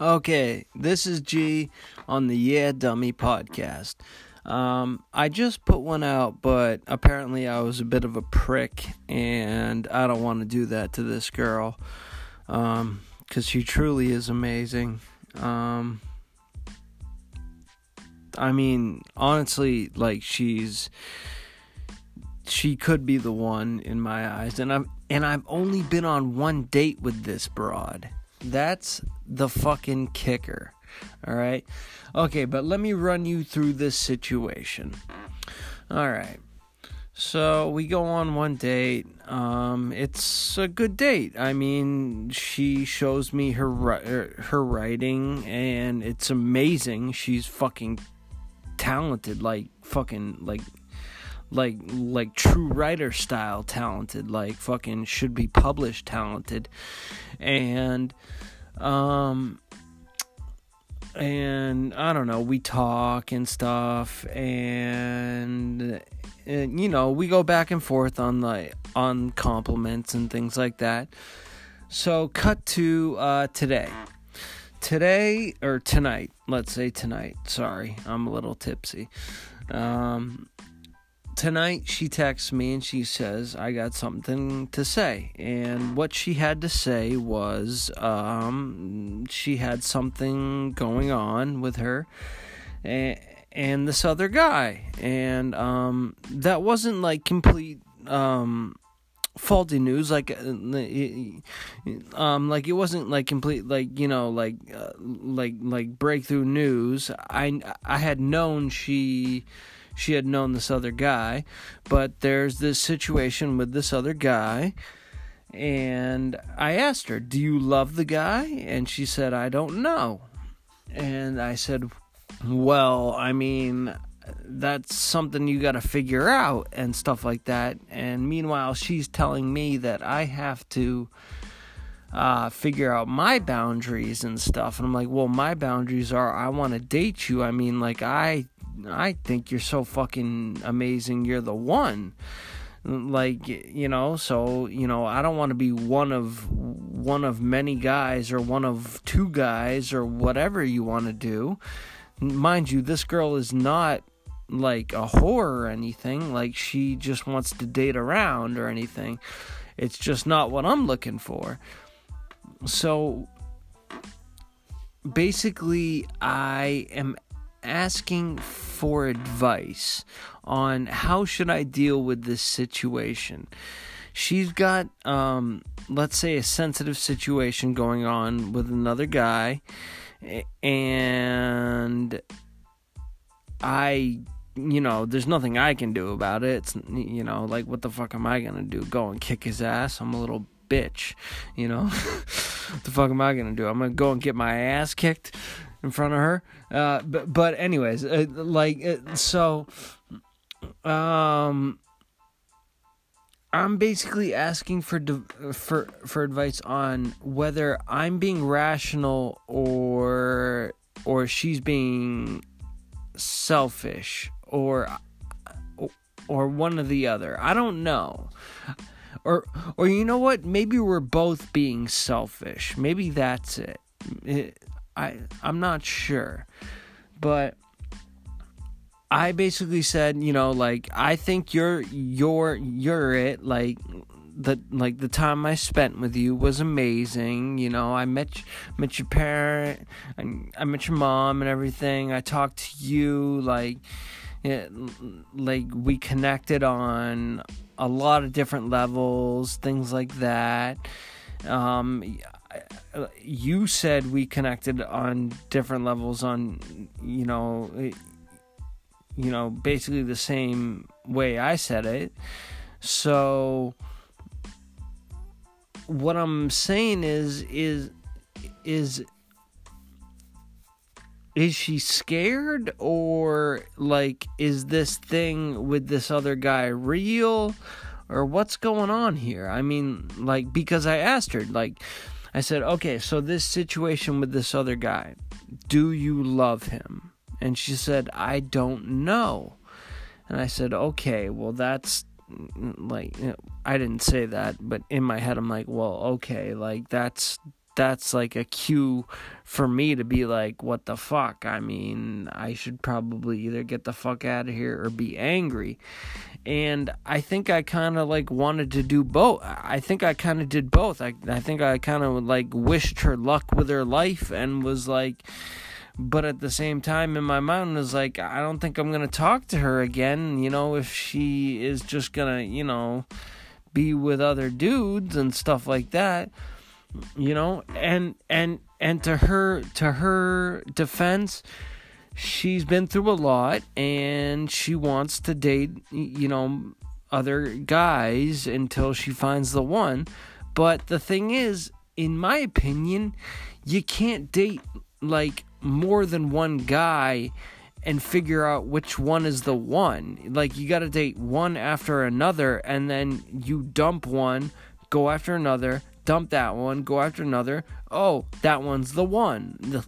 Okay, this is G on the Yeah Dummy podcast. Um, I just put one out, but apparently I was a bit of a prick, and I don't want to do that to this girl. Um, because she truly is amazing. Um, I mean, honestly, like she's she could be the one in my eyes, and I've and I've only been on one date with this broad. That's the fucking kicker. All right. Okay, but let me run you through this situation. All right. So we go on one date. Um, it's a good date. I mean, she shows me her er, her writing, and it's amazing. She's fucking talented, like fucking like like like true writer style talented, like fucking should be published talented, and um and I don't know, we talk and stuff, and, and you know, we go back and forth on like on compliments and things like that. So, cut to uh, today. Today or tonight, let's say tonight. Sorry, I'm a little tipsy. Um, tonight she texts me and she says I got something to say. And what she had to say was um, she had something going on with her and, and this other guy. And um, that wasn't like complete um, faulty news like uh, um like it wasn't like complete like you know like uh, like like breakthrough news i i had known she she had known this other guy, but there's this situation with this other guy. And I asked her, Do you love the guy? And she said, I don't know. And I said, Well, I mean, that's something you got to figure out and stuff like that. And meanwhile, she's telling me that I have to uh, figure out my boundaries and stuff. And I'm like, well, my boundaries are I want to date you. I mean, like, I I think you're so fucking amazing. You're the one. Like you know, so you know, I don't want to be one of one of many guys or one of two guys or whatever you want to do. Mind you, this girl is not like a whore or anything. Like she just wants to date around or anything. It's just not what I'm looking for. So basically, I am asking for advice on how should I deal with this situation. She's got um, let's say a sensitive situation going on with another guy and I you know, there's nothing I can do about it. It's you know, like what the fuck am I to do? Go and kick his ass? I'm a little bitch, you know? what the fuck am I to do? I'm to go and get my ass kicked? In front of her. Uh, but but anyways, uh, like uh, so, um, I'm basically asking for for for advice on whether I'm being rational or or she's being selfish or or one or the other. I don't know. Or or you know what? Maybe we're both being selfish. Maybe that's it. it I I'm not sure. But I basically said, you know, like I think you're you're you're it like the like the time I spent with you was amazing. You know, I met met your parent, and I met your mom and everything. I talked to you like it, like we connected on a lot of different levels, things like that. Um, you said we connected on different levels on you know eh, you know basically the same way I said it. So what I'm saying is is is is she scared or like is this thing with this other guy real or what's going on here? I mean like because i asked her like I said, okay, so this situation with this other guy, do you love him? And she said, I don't know. And I said, okay, well, that's like, I didn't say that, but in my head, I'm like, well, okay, like, that's that's like a cue for me to be like, what the fuck? I mean, I should probably either get the fuck out of here or be angry. And I think I kind of like wanted to do both. I think I kind of did both. I I think I kind of like wished her luck with her life and was like but at the same time in my mind was like I don't think I'm to talk to her again, you know, if she is just to, you know, be with other dudes and stuff like that you know? And and and to her to her defense she's been through a lot and she wants to date you know other guys until she finds the one. But the thing is in my opinion you can't date like more than one guy and figure out which one is the one. Like you got to date one after another and then you dump one go after another dump that one, go after another. Oh, that one's the one.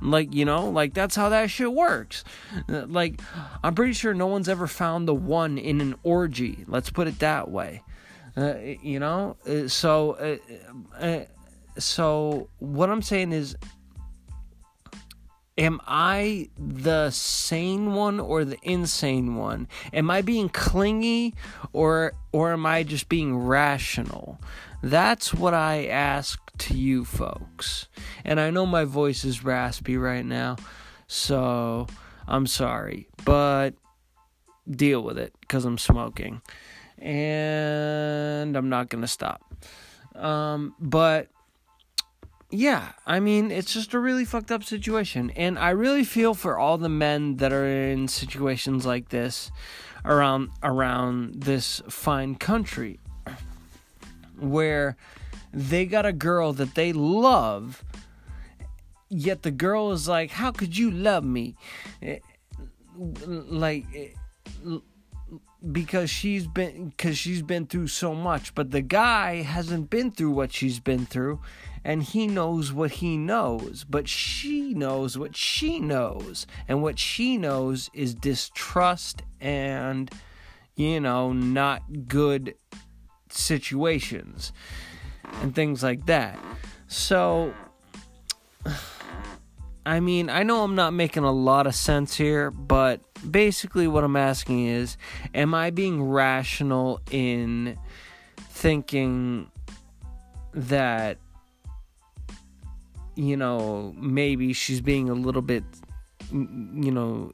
Like, you know, like that's how that shit works. Like, I'm pretty sure no one's ever found the one in an orgy. Let's put it that way. Uh, you know? Uh, so, uh, uh, so what I'm saying is, am I the sane one or the insane one? Am I being clingy or or am I just being rational? That's what I ask to you folks. And I know my voice is raspy right now, so I'm sorry, but deal with it because I'm smoking. And I'm not going to stop. Um, but yeah, I mean, it's just a really fucked up situation. And I really feel for all the men that are in situations like this around around this fine country where they got a girl that they love, yet the girl is like, How could you love me? Eh, like, eh, because she's been because she's been through so much but the guy hasn't been through what she's been through and he knows what he knows but she knows what she knows and what she knows is distrust and you know not good situations and things like that. So, I mean, I know I'm not making a lot of sense here, but basically what I'm asking is am I being rational in thinking that you know maybe she's being a little bit you know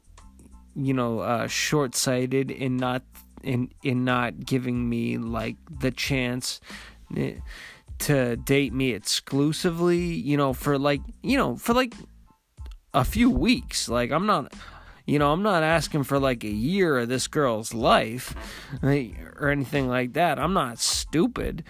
you know uh short-sighted in not in in not giving me like the chance eh, to date me exclusively, you know, for like, you know, for like a few weeks. Like I'm not you know, I'm not asking for like a year of this girl's life or anything like that. I'm not stupid,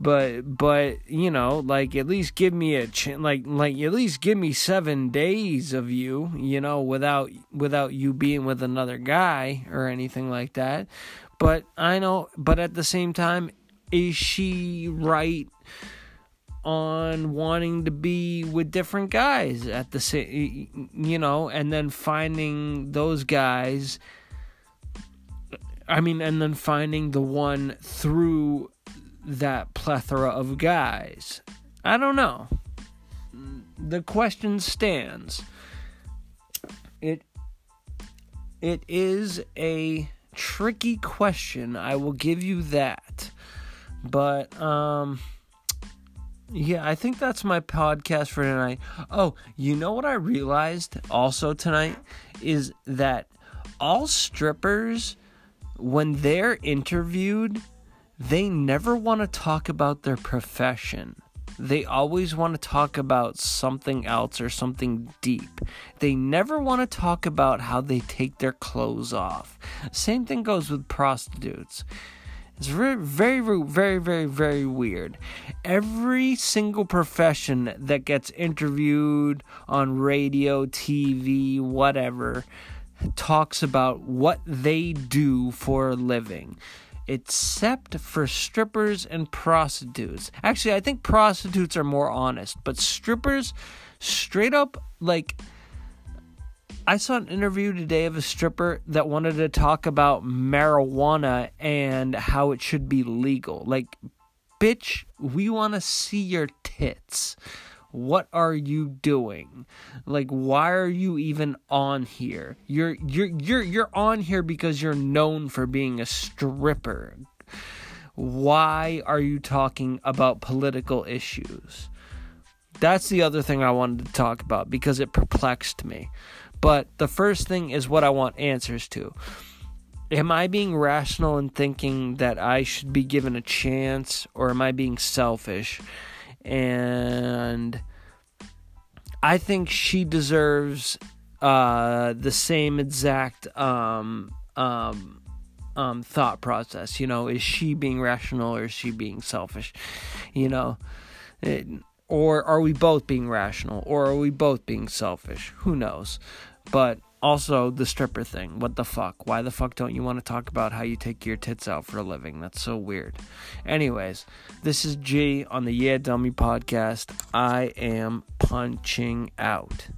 but but you know, like at least give me a ch- like like at least give me 7 days of you, you know, without without you being with another guy or anything like that. But I know, but at the same time, is she right? On wanting to be with different guys at the same you know and then finding those guys i mean and then finding the one through that plethora of guys. I don't know. The question stands. It it is a tricky question. I will give you that. But um yeah, I think that's my podcast for tonight. Oh, you know what I realized also tonight is that all strippers, when they're interviewed, they never want to talk about their profession. They always want to talk about something else or something deep. They never want to talk about how they take their clothes off. Same thing goes with prostitutes. It's very, very, very, very, very weird. Every single profession that gets interviewed on radio, TV, whatever, talks about what they do for a living. Except for strippers and prostitutes. Actually, I think prostitutes are more honest, but strippers straight up like I saw an interview today of a stripper that wanted to talk about marijuana and how it should be legal. Like, bitch, we want to see your tits. What are you doing? Like why are you even on here? You're you're you're you're on here because you're known for being a stripper. Why are you talking about political issues? That's the other thing I wanted to talk about because it perplexed me. But the first thing is what I want answers to. Am I being rational in thinking that I should be given a chance, or am I being selfish? And I think she deserves uh, the same exact um, um, um, thought process. You know, is she being rational or is she being selfish? You know, it, or are we both being rational or are we both being selfish? Who knows? But also the stripper thing. What the fuck? Why the fuck don't you want to talk about how you take your tits out for a living? That's so weird. Anyways, this is G on the Yeah Dummy podcast. I am punching out.